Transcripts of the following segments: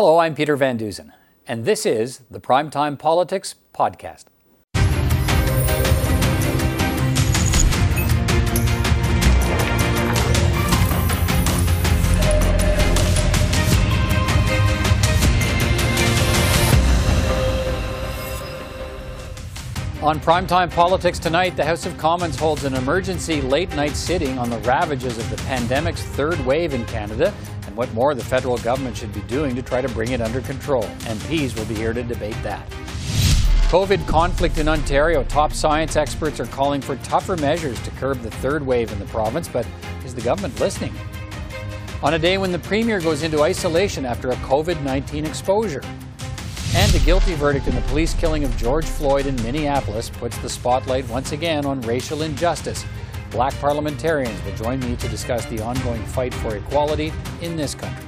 Hello, I'm Peter Van Dusen, and this is the Primetime Politics Podcast. On primetime politics tonight, the House of Commons holds an emergency late night sitting on the ravages of the pandemic's third wave in Canada what more the federal government should be doing to try to bring it under control. MPs will be here to debate that. COVID conflict in Ontario. Top science experts are calling for tougher measures to curb the third wave in the province, but is the government listening? On a day when the Premier goes into isolation after a COVID 19 exposure. And a guilty verdict in the police killing of George Floyd in Minneapolis puts the spotlight once again on racial injustice. Black parliamentarians will join me to discuss the ongoing fight for equality in this country.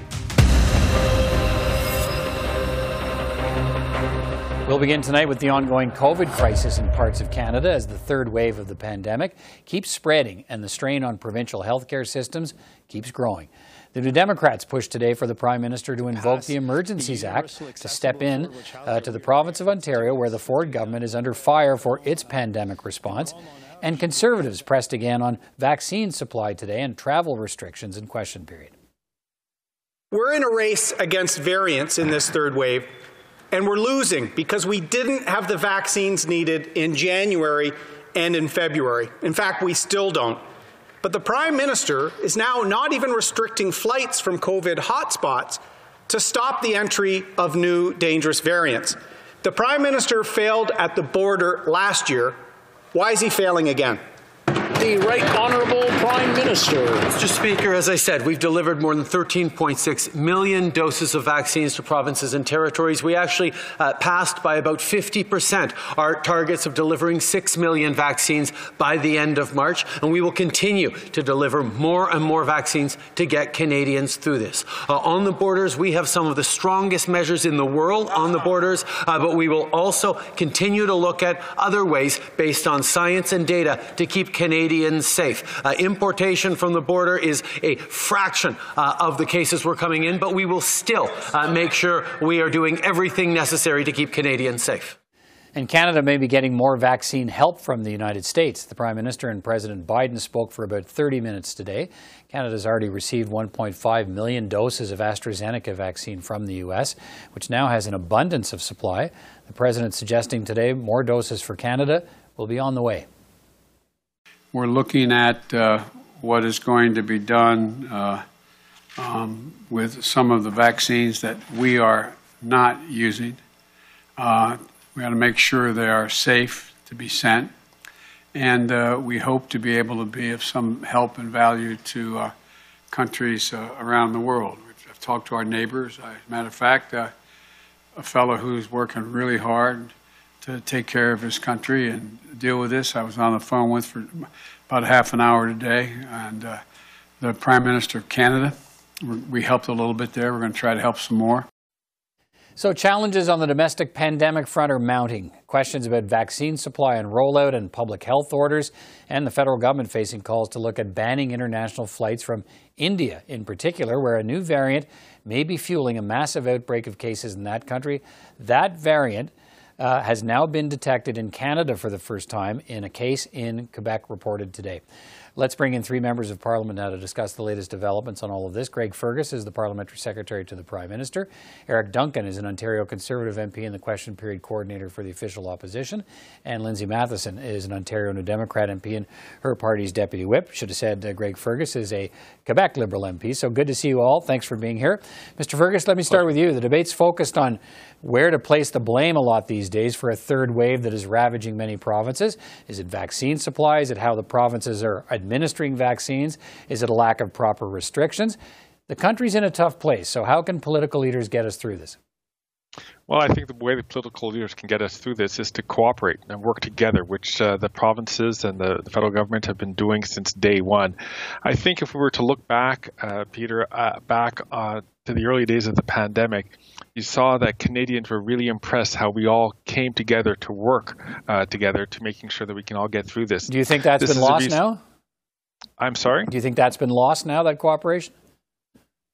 We'll begin tonight with the ongoing COVID crisis in parts of Canada as the third wave of the pandemic keeps spreading and the strain on provincial healthcare systems keeps growing. The New Democrats pushed today for the Prime Minister to invoke the Emergencies Act to step in uh, to the province of Ontario, where the Ford government is under fire for its pandemic response. And Conservatives pressed again on vaccine supply today and travel restrictions in question period. We're in a race against variants in this third wave, and we're losing because we didn't have the vaccines needed in January and in February. In fact, we still don't. But the Prime Minister is now not even restricting flights from COVID hotspots to stop the entry of new dangerous variants. The Prime Minister failed at the border last year. Why is he failing again? The Right Honourable Prime Minister. Mr. Speaker, as I said, we've delivered more than 13.6 million doses of vaccines to provinces and territories. We actually uh, passed by about 50% our targets of delivering 6 million vaccines by the end of March, and we will continue to deliver more and more vaccines to get Canadians through this. Uh, on the borders, we have some of the strongest measures in the world on the borders, uh, but we will also continue to look at other ways based on science and data to keep Canadians safe. Uh, importation from the border is a fraction uh, of the cases we're coming in, but we will still uh, make sure we are doing everything necessary to keep Canadians safe. And Canada may be getting more vaccine help from the United States. The Prime Minister and President Biden spoke for about 30 minutes today. Canada's already received 1.5 million doses of AstraZeneca vaccine from the U.S., which now has an abundance of supply. The President suggesting today more doses for Canada will be on the way. We're looking at uh, what is going to be done uh, um, with some of the vaccines that we are not using. Uh, we got to make sure they are safe to be sent. And uh, we hope to be able to be of some help and value to uh, countries uh, around the world. I've talked to our neighbors. As a matter of fact, a fellow who's working really hard to take care of his country and deal with this. I was on the phone with for about half an hour today, and uh, the Prime Minister of Canada. We helped a little bit there. We're going to try to help some more. So, challenges on the domestic pandemic front are mounting. Questions about vaccine supply and rollout and public health orders, and the federal government facing calls to look at banning international flights from India, in particular, where a new variant may be fueling a massive outbreak of cases in that country. That variant uh, has now been detected in Canada for the first time in a case in Quebec reported today. Let's bring in three members of Parliament now to discuss the latest developments on all of this. Greg Fergus is the Parliamentary Secretary to the Prime Minister. Eric Duncan is an Ontario Conservative MP and the Question Period Coordinator for the Official Opposition. And Lindsay Mathyssen is an Ontario New Democrat MP and her party's Deputy Whip. Should have said uh, Greg Fergus is a Quebec Liberal MP. So good to see you all. Thanks for being here. Mr. Fergus, let me start with you. The debate's focused on where to place the blame a lot these days for a third wave that is ravaging many provinces. Is it vaccine supply? Is it how the provinces are administering vaccines? Is it a lack of proper restrictions? The country's in a tough place, so how can political leaders get us through this? Well, I think the way the political leaders can get us through this is to cooperate and work together, which uh, the provinces and the, the, federal government have been doing since day one. I think if we were to look back, uh, Peter, uh, back uh, to the early days of the pandemic, you saw that Canadians were really impressed how we all came together to work uh, together to making sure that we can all get through this. Do you think that's this been lost now? I'm sorry? Do you think that's been lost now, that cooperation?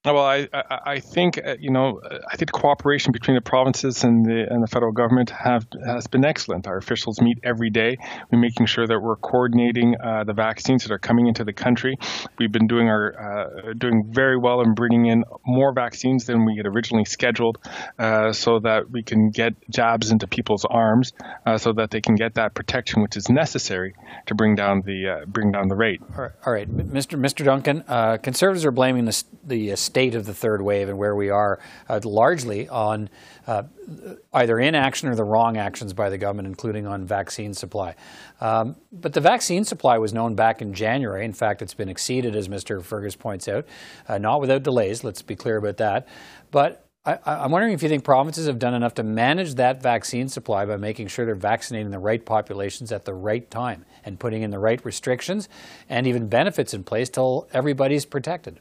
Well, I, I, think uh, you know I think cooperation between the provinces and the and the federal government have has been excellent. Our officials meet every day. We're making sure that we're coordinating uh, the vaccines that are coming into the country. We've been doing our uh, doing very well in bringing in more vaccines than we had originally scheduled, uh, so that we can get jabs into people's arms, uh, so that they can get that protection which is necessary to bring down the uh, bring down the rate. All right, all right. Mr. Mr. Duncan, conservatives are blaming the the state of the third wave and where we are uh, largely on uh, either inaction or the wrong actions by the government, including on vaccine supply. Um, but the vaccine supply was known back in January. In fact, it's been exceeded, as Mr. Fergus points out, uh, not without delays. Let's be clear about that. But I, am wondering if you think provinces have done enough to manage that vaccine supply by making sure they're vaccinating the right populations at the right time and putting in the right restrictions and even benefits in place till everybody's protected.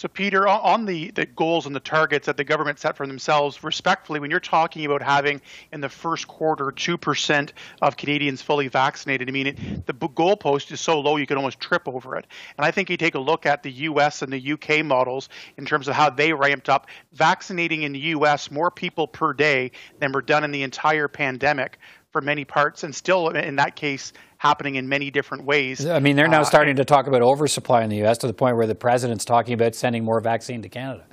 So, Peter, on the, the goals and the targets that the government set for themselves, respectfully, when you're talking about having in the first quarter 2% of Canadians fully vaccinated, I mean, it, the goalpost is so low you can almost trip over it. And I think you take a look at the US and the UK models in terms of how they ramped up, vaccinating in the US more people per day than were done in the entire pandemic for many parts, and still in that case, happening in many different ways. I mean, they're now uh, starting to talk about oversupply in the U.S. to the point where the president's talking about sending more vaccine to Canada.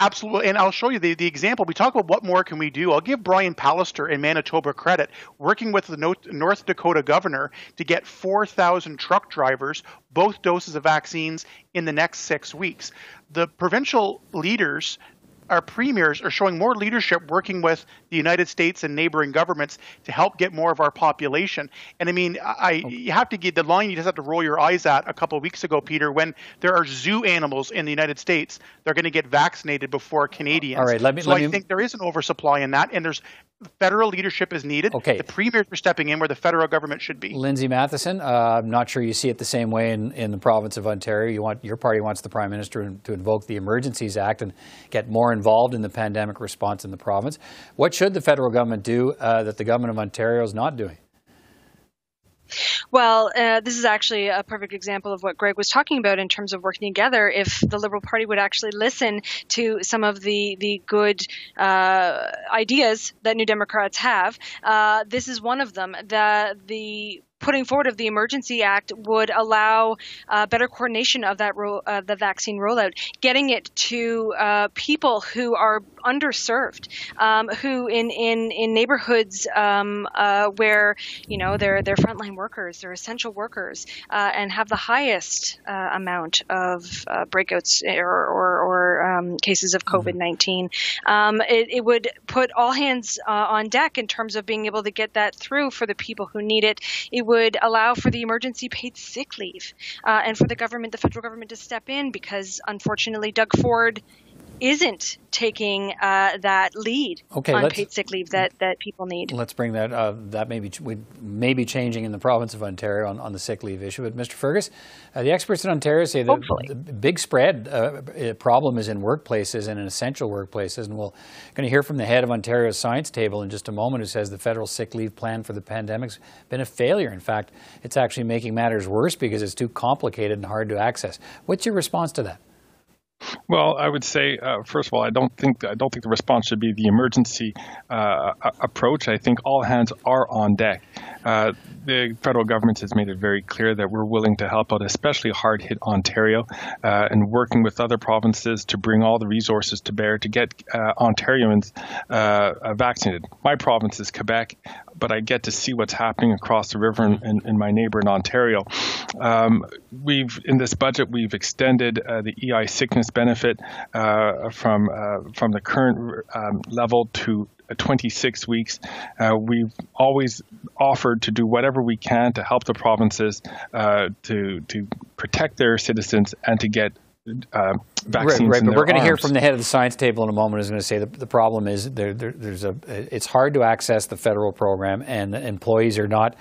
Absolutely, and I'll show you the, the example. We talk about what more can we do. I'll give Brian Pallister in Manitoba credit, working with the North Dakota governor to get 4,000 truck drivers both doses of vaccines in the next six weeks. The provincial leaders our premiers are showing more leadership working with the United States and neighboring governments to help get more of our population. And I mean, I you have to get the line you just have to roll your eyes at a couple of weeks ago, Peter, when there are zoo animals in the United States, they're going to get vaccinated before Canadians. All right, let me. So let I me... think there is an oversupply in that, and there's federal leadership is needed. Okay. The premiers are stepping in where the federal government should be. Lindsay Mathyssen, uh, I'm not sure you see it the same way in, in the province of Ontario. You want your party wants the prime minister to invoke the Emergencies Act and get more involved in the pandemic response in the province. What should the federal government do uh, that the government of Ontario is not doing? Well, uh, this is actually a perfect example of what Greg was talking about in terms of working together. If the Liberal Party would actually listen to some of the the good uh, ideas that New Democrats have, uh, this is one of them. The the putting forward of the Emergency Act would allow uh, better coordination of that ro- uh, the vaccine rollout, getting it to uh, people who are underserved, um, who in in in neighborhoods um, uh, where you know they're they're frontline workers, they're essential workers, uh, and have the highest uh, amount of breakouts or or, or um, cases of COVID nineteen. Um, it, it, would put all hands on deck in terms of being able to get that through for the people who need it. It would allow for the emergency paid sick leave uh, and for the government, the federal government, to step in because unfortunately Doug Ford isn't taking uh, that lead okay, on paid sick leave that, that people need. Let's bring that. Uh, that may be we may be changing in the province of Ontario on, on the sick leave issue. But Mr. Fergus, uh, the experts in Ontario say that the big spread uh, problem is in workplaces and in essential workplaces, and we're going to hear from the head of Ontario's science table in just a moment, who says the federal sick leave plan for the pandemic's been a failure. In fact, it's actually making matters worse because it's too complicated and hard to access. What's your response to that? Well, I would say uh, first of all, I don't think I don't think the response should be the emergency uh, approach. I think all hands are on deck. Uh, the federal government has made it very clear that we're willing to help out, especially hard hit Ontario, uh, and working with other provinces to bring all the resources to bear to get uh, Ontarians uh, vaccinated. My province is Quebec, but I get to see what's happening across the river in, in, in my neighbor in Ontario. Um, we've in this budget we've extended uh, the EI sickness benefit uh, from uh, from the current um, level to 26 weeks. Uh, we've always offered to do whatever we can to help the provinces uh, to to protect their citizens and to get uh, vaccines. Right, right but we're going to hear from the head of the science table in a moment. Is going to say the, the problem is there, there, there's a it's hard to access the federal program, and employees are not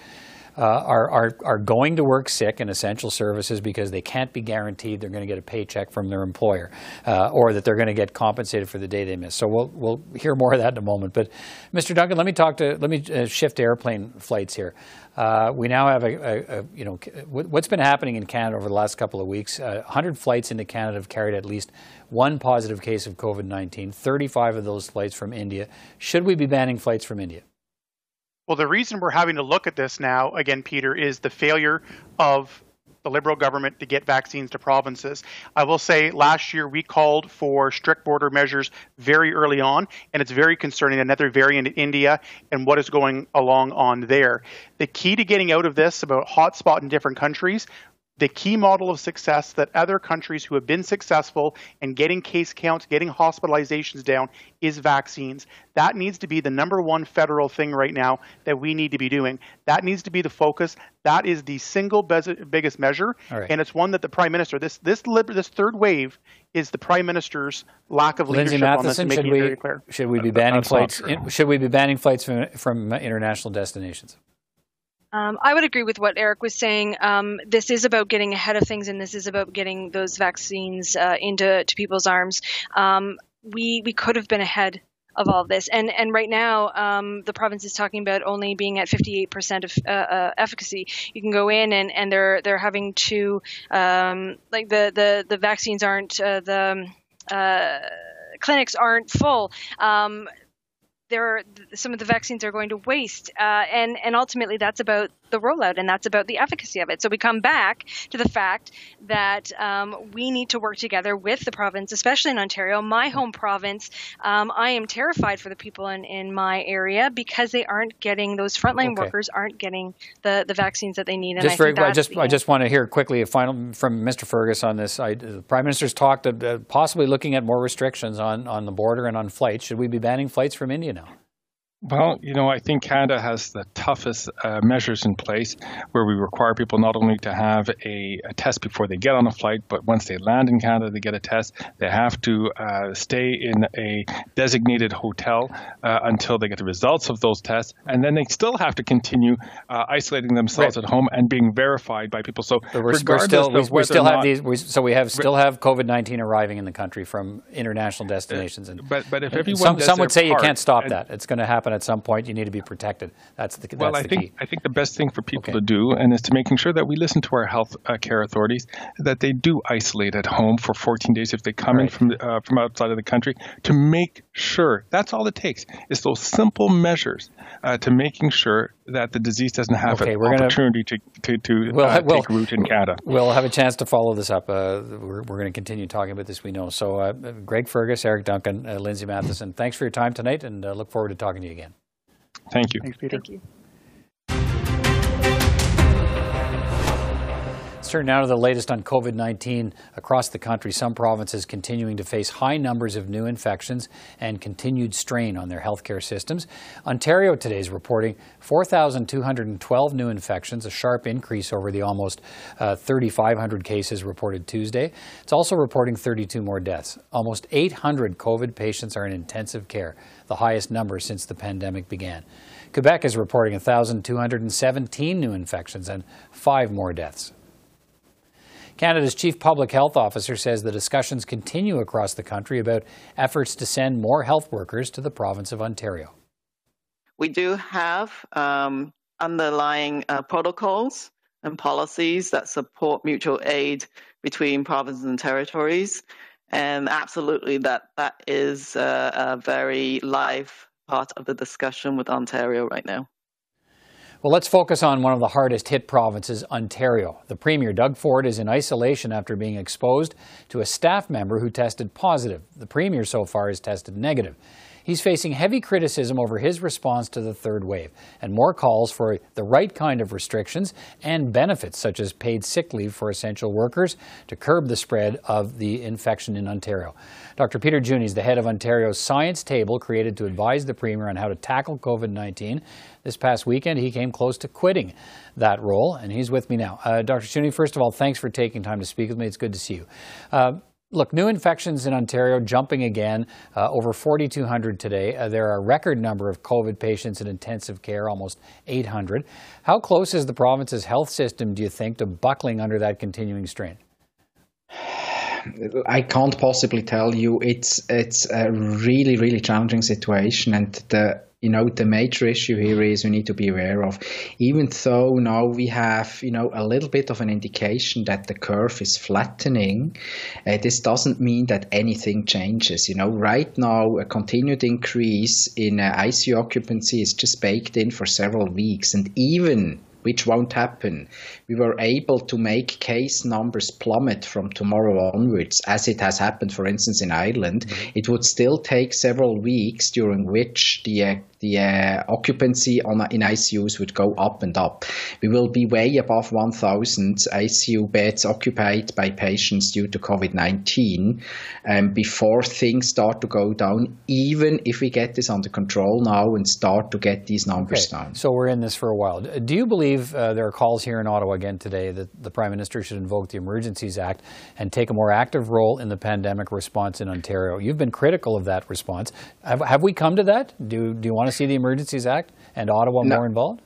uh, are, are, are going to work sick in essential services because they can't be guaranteed they're going to get a paycheck from their employer uh, or that they're going to get compensated for the day they miss. So we'll, we'll hear more of that in a moment. But Mr. Duncan, let me talk to, let me uh, shift to airplane flights here. Uh, we now have a, a, a, you know, what's been happening in Canada over the last couple of weeks. Uh, 100 flights into Canada have carried at least one positive case of COVID 19, 35 of those flights from India. Should we be banning flights from India? Well, the reason we're having to look at this now, again, Peter, is the failure of the Liberal government to get vaccines to provinces. I will say last year we called for strict border measures very early on, and it's very concerning another variant in India and what is going along on there. The key to getting out of this about hotspot in different countries the key model of success that other countries who have been successful in getting case counts, getting hospitalizations down is vaccines. That needs to be the number one federal thing right now that we need to be doing. That needs to be the focus. That is the single biggest measure, right. and it's one that the prime minister this this this third wave is the prime minister's lack of Lindsay leadership Mathyssen, on this. Should we, should we be banning flights? In, should we be banning flights from, from international destinations? Um, I would agree with what Eric was saying. Um, this is about getting ahead of things, and this is about getting those vaccines uh, into to people's arms. Um, we we could have been ahead of all this, and and right now um, the province is talking about only being at 58% of uh, uh, efficacy. You can go in and, and they're they're having to um, like the the the vaccines aren't uh, the uh, clinics aren't full. Um, there are some of the vaccines are going to waste, uh, and and ultimately that's about the rollout and that's about the efficacy of it. So we come back to the fact that um, we need to work together with the province, especially in Ontario, my home province. Um, I am terrified for the people in, in my area because they aren't getting those frontline okay. workers aren't getting the, the vaccines that they need. And just very, I just I just want to hear quickly a final from Mr. Fergus on this. I, the Prime Minister's talked uh, possibly looking at more restrictions on on the border and on flights. Should we be banning flights from India now? Well, you know, I think Canada has the toughest uh, measures in place where we require people not only to have a, a, test before they get on a flight, but once they land in Canada, they get a test. They have to uh, stay in a designated hotel uh, until they get the results of those tests. And then they still have to continue uh, isolating themselves right. at home and being verified by people. So, we're, we're still, we, we still have not, these, we, so we have still have COVID 19 arriving in the country from international destinations. And, but, but if everyone some, some would say part, you can't stop that. It's going to happen happen at some point. You need to be protected. That's the that's well. I the think key. I think the best thing for people okay. to do, and is to making sure that we listen to our health uh, care authorities, that they do isolate at home for 14 days if they come right. in from uh, from outside of the country, to make sure that's all it takes. Is those simple measures uh, to making sure that the disease doesn't have okay, an opportunity gonna, to to, to we'll, uh, we'll, take root in Canada. We'll have a chance to follow this up. Uh, we're we're going to continue talking about this. We know. So, uh, Greg Fergus, Eric Duncan, Lindsay Mathyssen, thanks for your time tonight, and look forward to talking to you again. Thank you. Thanks, Peter. Thank you. Let's turn now to the latest on COVID 19 across the country. Some provinces continuing to face high numbers of new infections and continued strain on their healthcare systems. Ontario today is reporting 4,212 new infections, a sharp increase over the almost uh, 3,500 cases reported Tuesday. It's also reporting 32 more deaths. Almost 800 COVID patients are in intensive care, the highest number since the pandemic began. Quebec is reporting 1,217 new infections and five more deaths. Canada's chief public health officer says the discussions continue across the country about efforts to send more health workers to the province of Ontario. We do have um, underlying uh, protocols and policies that support mutual aid between provinces and territories. And absolutely, that, that is uh, a very live part of the discussion with Ontario right now. Well, let's focus on one of the hardest hit provinces, Ontario. The Premier, Doug Ford, is in isolation after being exposed to a staff member who tested positive. The Premier so far has tested negative. He's facing heavy criticism over his response to the third wave and more calls for the right kind of restrictions and benefits, such as paid sick leave for essential workers, to curb the spread of the infection in Ontario. Dr. Peter Juni is the head of Ontario's science table created to advise the Premier on how to tackle COVID 19. This past weekend, he came close to quitting that role, and he's with me now. Uh, Dr. Juni, first of all, thanks for taking time to speak with me. It's good to see you. Uh, look, new infections in Ontario jumping again, uh, over 4,200 today. Uh, there are a record number of COVID patients in intensive care, almost 800. How close is the province's health system, do you think, to buckling under that continuing strain? I can't possibly tell you. It's it's a really really challenging situation, and the you know the major issue here is we need to be aware of. Even though now we have you know a little bit of an indication that the curve is flattening uh, this doesn't mean that anything changes. You know right now a continued increase in uh, icu occupancy is just baked in for several weeks. And even which won't happen. We were able to make case numbers plummet from tomorrow onwards, as it has happened, for instance, in Ireland. Mm-hmm. It would still take several weeks during which the uh, the uh, occupancy on in ICUs would go up and up. We will be way above 1,000 ICU beds occupied by patients due to COVID-19 um, before things start to go down. Even if we get this under control now and start to get these numbers okay. down. So we're in this for a while. Do you believe uh, there are calls here in Ottawa again today that the Prime Minister should invoke the Emergencies Act and take a more active role in the pandemic response in Ontario? You've been critical of that response. Have, have we come to that? Do, do you want to see the Emergencies Act and Ottawa no. more involved?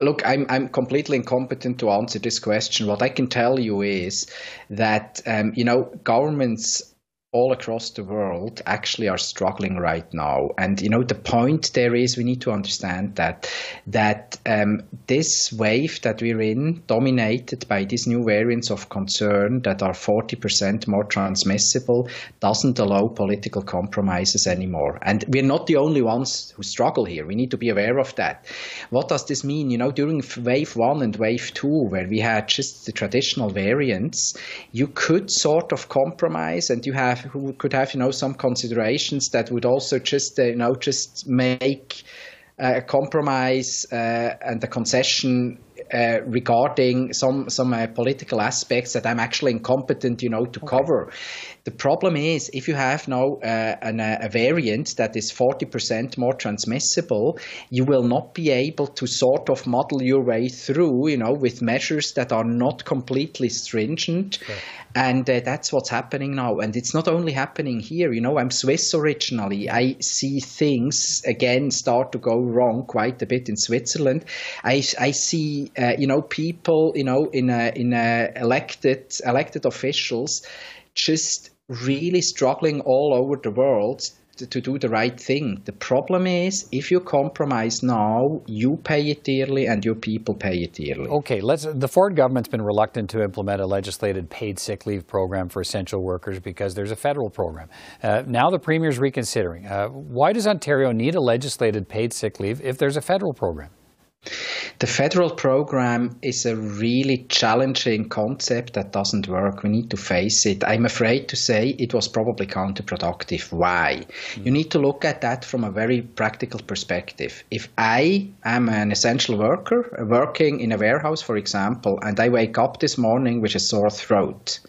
Look, I'm I'm completely incompetent to answer this question. What I can tell you is that um, you know governments all across the world actually are struggling right now. And you know the point there is we need to understand that that um, this wave that we're in, dominated by these new variants of concern that are 40% more transmissible, doesn't allow political compromises anymore. And we're not the only ones who struggle here. We need to be aware of that. What does this mean? You know, during wave one and wave two, where we had just the traditional variants, you could sort of compromise and you have who could have you know some considerations that would also just uh, you know just make uh, a compromise uh, and a concession uh, regarding some some uh, political aspects that I'm actually incompetent, you know, to okay. cover. The problem is if you have now uh, an, uh, a variant that is 40% more transmissible, you will not be able to sort of model your way through, you know, with measures that are not completely stringent. And uh, that's what's happening now. And it's not only happening here. You know, I'm Swiss originally. I see things again start to go wrong quite a bit in Switzerland. I, I see, uh, you know, people, you know, in a, in a elected elected officials just really struggling all over the world to, to, do the right thing. The problem is if you compromise now, you pay it dearly and your people pay it dearly. Okay, let's the Ford government's been reluctant to implement a legislated paid sick leave program for essential workers because there's a federal program. Uh, now the premier's reconsidering. Uh, why does Ontario need a legislated paid sick leave if there's a federal program? The federal program is a really challenging concept that doesn't work. We need to face it. I'm afraid to say it was probably counterproductive. Why? Mm. You need to look at that from a very practical perspective. If I am an essential worker working in a warehouse, for example, and I wake up this morning with a sore throat,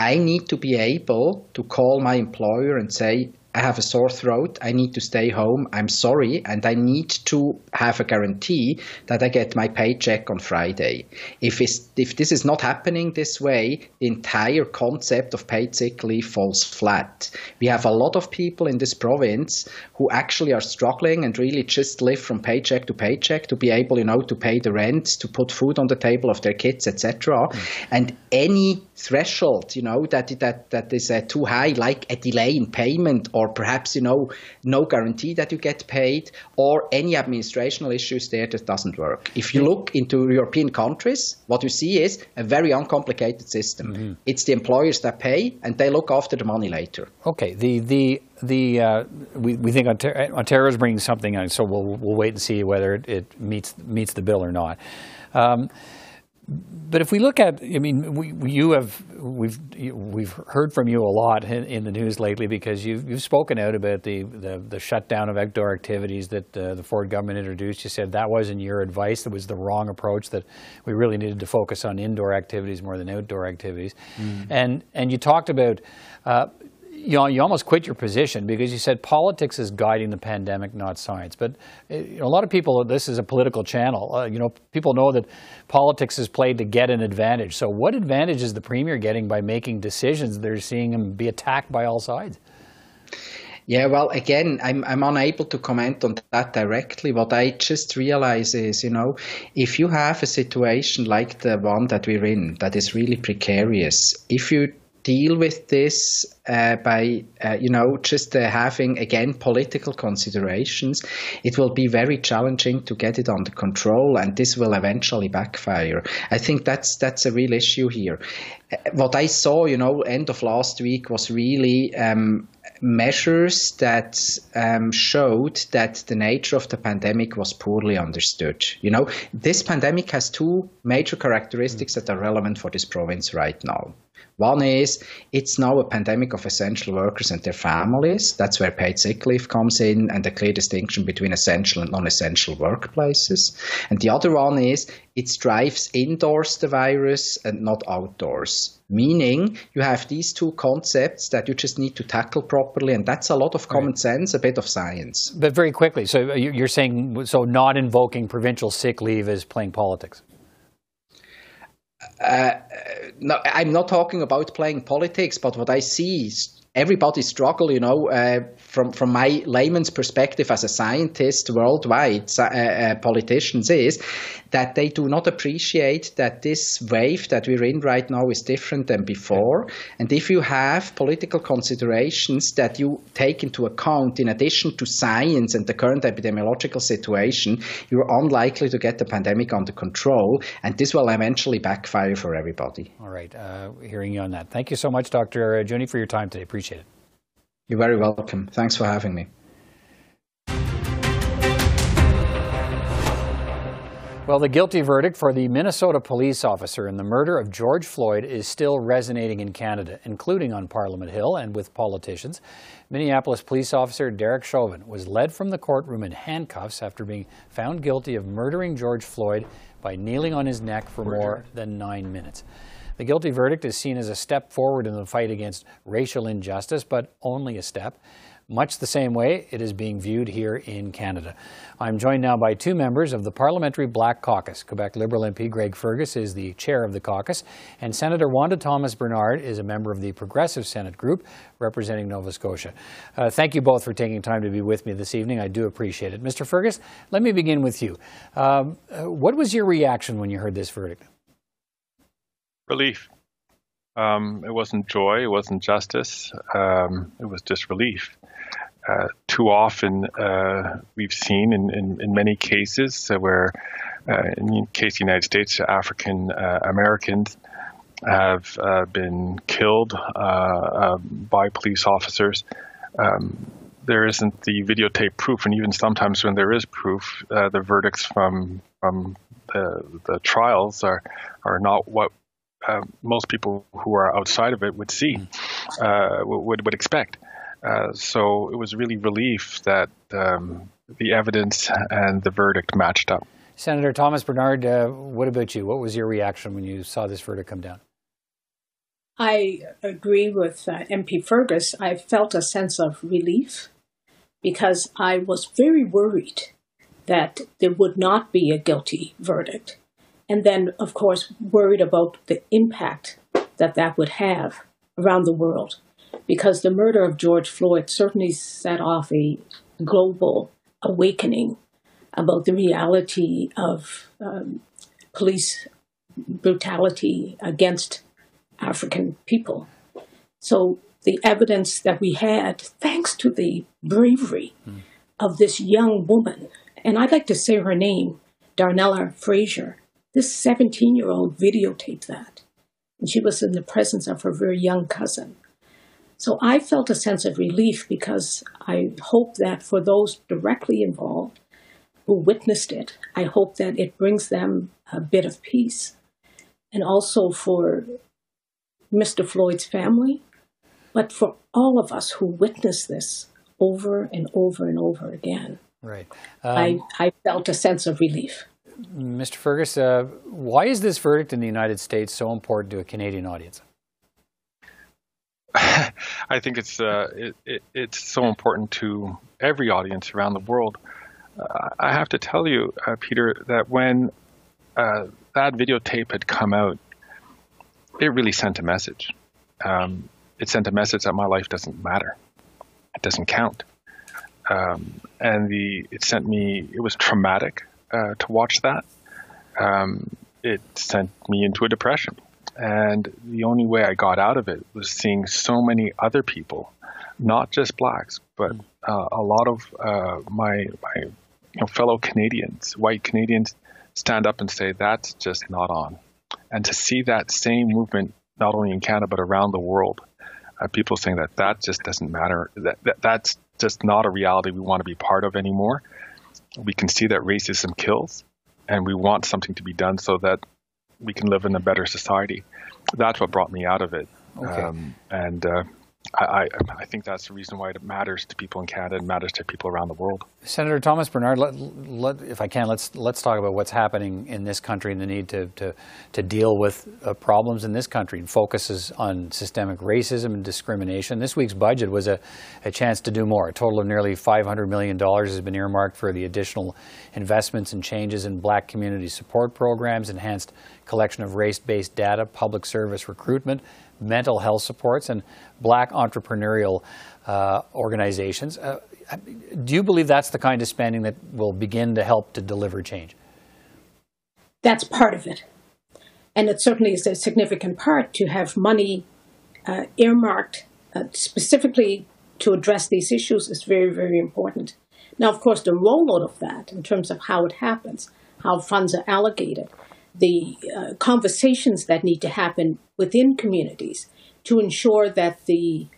I need to be able to call my employer and say, I have a sore throat. I need to stay home. I'm sorry. And I need to have a guarantee that I get my paycheck on Friday. If, if this is not happening this way, the entire concept of paid sick leave falls flat. We have a lot of people in this province who actually are struggling and really just live from paycheck to paycheck to be able, you know, to pay the rent, to put food on the table of their kids, etc. Mm. And any threshold, you know, that that that is uh, too high, like a delay in payment, or perhaps you know no guarantee that you get paid, or any administrational issues there that doesn't work. If you look into European countries, what you see is a very uncomplicated system. Mm-hmm. It's the employers that pay, and they look after the money later. Okay. The the the uh, we, we think Ontario is bringing something on, so we'll we'll wait and see whether it, it meets meets the bill or not. Um, but if we look at, I mean, we, you have we've we've heard from you a lot in, in, the news lately because you've you've spoken out about the the, the shutdown of outdoor activities that uh, the Ford government introduced. You said that wasn't your advice; that was the wrong approach. That we really needed to focus on indoor activities more than outdoor activities, mm. and and you talked about. Uh, you know, you almost quit your position because you said politics is guiding the pandemic, not science. But you know, a lot of people, this is a political channel. Uh, you know, people know that politics is played to get an advantage. So, what advantage is the premier getting by making decisions? They're seeing him be attacked by all sides. Yeah, well, again, I'm I'm unable to comment on that directly. What I just realize is, you know, if you have a situation like the one that we're in, that is really precarious, if you deal with this uh, by, uh, you know, just uh, having again political considerations, it will be very challenging to get it under control, and this will eventually backfire. I think that's that's a real issue here. Uh, what I saw, you know, end of last week was really. Um, measures that um, showed that the nature of the pandemic was poorly understood. You know, this pandemic has two major characteristics that are relevant for this province right now. One is it's now a pandemic of essential workers and their families. That's where paid sick leave comes in and the clear distinction between essential and non essential workplaces. And the other one is it drives indoors the virus and not outdoors. Meaning you have these two concepts that you just need to tackle properly. And that's a lot of common right. sense, a bit of science. But very quickly, so you're saying, so not invoking provincial sick leave is playing politics? Uh, no, I'm not talking about playing politics, but what I see everybody struggle, you know, uh, from from my layman's perspective as a scientist worldwide, uh, uh, politicians is that they do not appreciate that this wave that we're in right now is different than before. And if you have political considerations that you take into account in addition to science and the current epidemiological situation, you're unlikely to get the pandemic under control. And this will eventually backfire for everybody. All right. Uh, hearing you on that. Thank you so much, Dr. Juni, for your time today. Appreciate it. You're very welcome. Thanks for having me. Well, the guilty verdict for the Minnesota police officer in the murder of George Floyd is still resonating in Canada, including on Parliament Hill and with politicians. Minneapolis police officer Derek Chauvin was led from the courtroom in handcuffs after being found guilty of murdering George Floyd by kneeling on his neck for more than nine minutes. The guilty verdict is seen as a step forward in the fight against racial injustice, but only a step much the same way it is being viewed here in Canada. I'm joined now by two members of the Parliamentary Black Caucus. Quebec Liberal MP Greg Fergus is the chair of the caucus, and Senator Wanda Thomas Bernard is a member of the Progressive Senate Group representing Nova Scotia. Uh, thank you both for taking time to be with me this evening. I do appreciate it. Mr. Fergus, let me begin with you. Um, uh, what was your reaction when you heard this verdict? Relief. Um, it wasn't joy, it wasn't justice, um, it was just relief uh, too often uh, we've seen in, in, in many cases where, uh, in the case of the United States, African uh, Americans have uh, been killed uh, by police officers. Um, there isn't the videotape proof, and even sometimes when there is proof, the verdicts from from the, the trials are are not what uh, most people who are outside of it would see, uh, would would expect. Uh, so it was really relief that um, the evidence and the verdict matched up. Senator Thomas Bernard, uh, what about you? What was your reaction when you saw this verdict come down? I agree with uh, MP Fergus. I felt a sense of relief because I was very worried that there would not be a guilty verdict. And then, of course, worried about the impact that that would have around the world because the murder of George Floyd certainly set off a global awakening about the reality of um, police brutality against African people. So the evidence that we had, thanks to the bravery mm. of this young woman, and I'd like to say her name, Darnella Frazier, this 17 year old videotaped that. And she was in the presence of her very young cousin. So I felt a sense of relief because I hope that for those directly involved who witnessed it, I hope that it brings them a bit of peace. And also for Mr. Floyd's family, but for all of us who witnessed this over and over and over again. Right. Um, I, I felt a sense of relief. Mr. Fergus, uh, why is this verdict in the United States so important to a Canadian audience? I think it's uh, it, it, it's so important to every audience around the world. Uh, I have to tell you, uh, Peter, that when uh, that videotape had come out, it really sent a message. Um, it sent a message that my life doesn't matter. It doesn't count. Um, and the it sent me. It was traumatic uh, to watch that. Um, it sent me into a depression. And the only way I got out of it was seeing so many other people, not just blacks, but uh, a lot of uh, my my you know, fellow Canadians, white Canadians, stand up and say that's just not on. And to see that same movement not only in Canada but around the world, uh, people saying that that just doesn't matter. That, that that's just not a reality we want to be part of anymore. We can see that racism kills, and we want something to be done so that we can live in a better society. That's what brought me out of it. Okay. Um, and uh, I, I, think that's the reason why it matters to people in Canada and matters to people around the world. Senator Thomas Bernard, let, let, if I can, let's let's talk about what's happening in this country and the need to to, to deal with uh, problems in this country and focuses on systemic racism and discrimination. This week's budget was a, a chance to do more. A total of nearly $500 million has been earmarked for the additional investments and changes in black community support programs, enhanced collection of race-based data, public service recruitment, mental health supports, and black entrepreneurial uh, organizations. Uh, do you believe that's the kind of spending that will begin to help to deliver change? That's part of it. And it certainly is a significant part to have money uh, earmarked uh, specifically to address these issues is very, very important. Now, of course, the rollout of that in terms of how it happens, how funds are allocated, the uh, conversations that need to happen within communities to ensure that the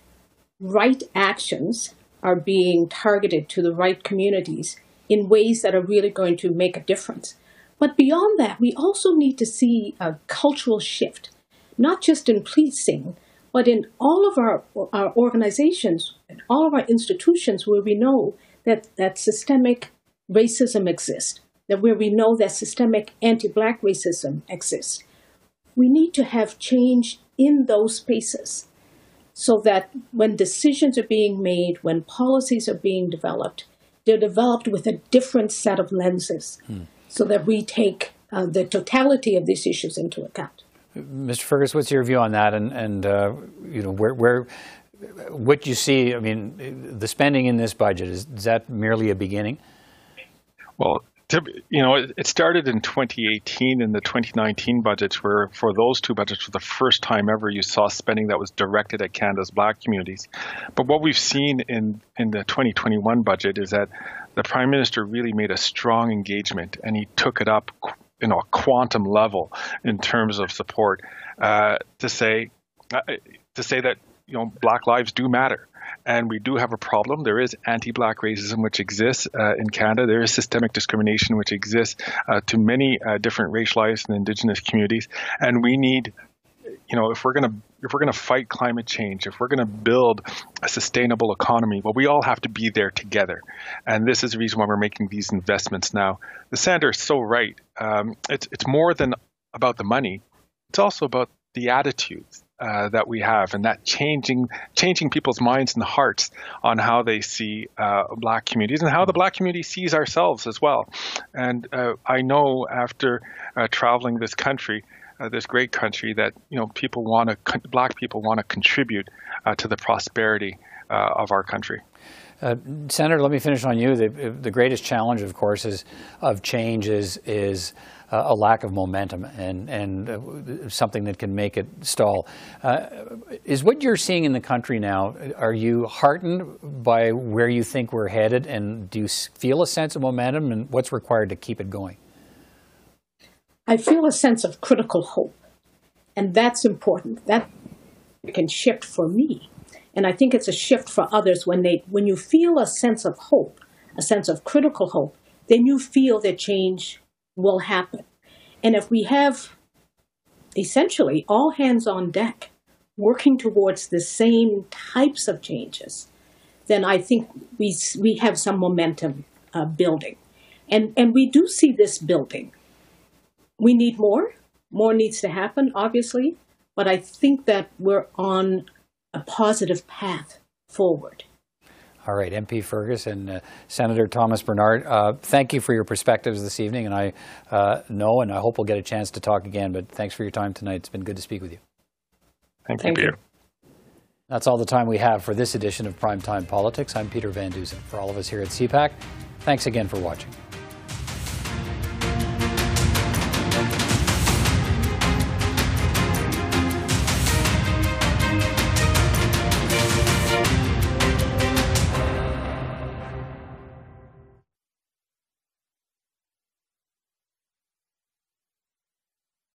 right actions are being targeted to the right communities in ways that are really going to make a difference. But beyond that, we also need to see a cultural shift, not just in policing, but in all of our, our organizations and all of our institutions where we know that, that systemic racism exists that where we know that systemic anti-black racism exists, we need to have change in those spaces so that when decisions are being made, when policies are being developed, they're developed with a different set of lenses hmm. so that we take uh, the totality of these issues into account. Mr. Fergus, what's your view on that? And, and uh, you know, where, where, what you see, I mean, the spending in this budget, is, is that merely a beginning? Well, you know, it started in 2018 in the 2019 budgets, where for those two budgets, for the first time ever, you saw spending that was directed at Canada's black communities. But what we've seen in, in the 2021 budget is that the Prime Minister really made a strong engagement and he took it up you know, a quantum level in terms of support uh, to say uh, to say that you know black lives do matter and we do have a problem. There is anti-black racism which exists uh, in Canada. There is systemic discrimination which exists uh, to many uh, different racialized and Indigenous communities, and we need, you know, if we're going to if we're going to fight climate change, if we're going to build a sustainable economy, well, we all have to be there together. And this is the reason why we're making these investments now. The senator is so right. Um, it's it's more than about the money. It's also about the attitudes uh, that we have, and that changing changing people's minds and hearts on how they see uh, black communities and how the black community sees ourselves as well. And uh, I know after uh, traveling this country, uh, this great country, that you know people want to black people want to contribute uh, to the prosperity of our country. Uh, Senator, let me finish on you. The, the greatest challenge, of course, is of change is is uh, a lack of momentum and, and uh, something that can make it stall. Uh, is what you're seeing in the country now, are you heartened by where you think we're headed? And do you feel a sense of momentum and what's required to keep it going? I feel a sense of critical hope. And that's important. That can shift for me. And I think it's a shift for others when they when you feel a sense of hope, a sense of critical hope, then you feel that change will happen. And if we have essentially all hands on deck working towards the same types of changes, then I think we, we have some momentum uh, building. And, and we do see this building. We need more. More needs to happen, obviously. But I think that we're on a positive path forward. All right, MP Fergus and uh, Senator Thomas Bernard, uh, thank you for your perspectives this evening. And I uh, know and I hope we'll get a chance to talk again, but thanks for your time tonight. It's been good to speak with you. Thank, Thank you, you. Peter. That's all the time we have for this edition of Primetime Politics. I'm Peter Van Dusen. For all of us here at CPAC, thanks again for watching.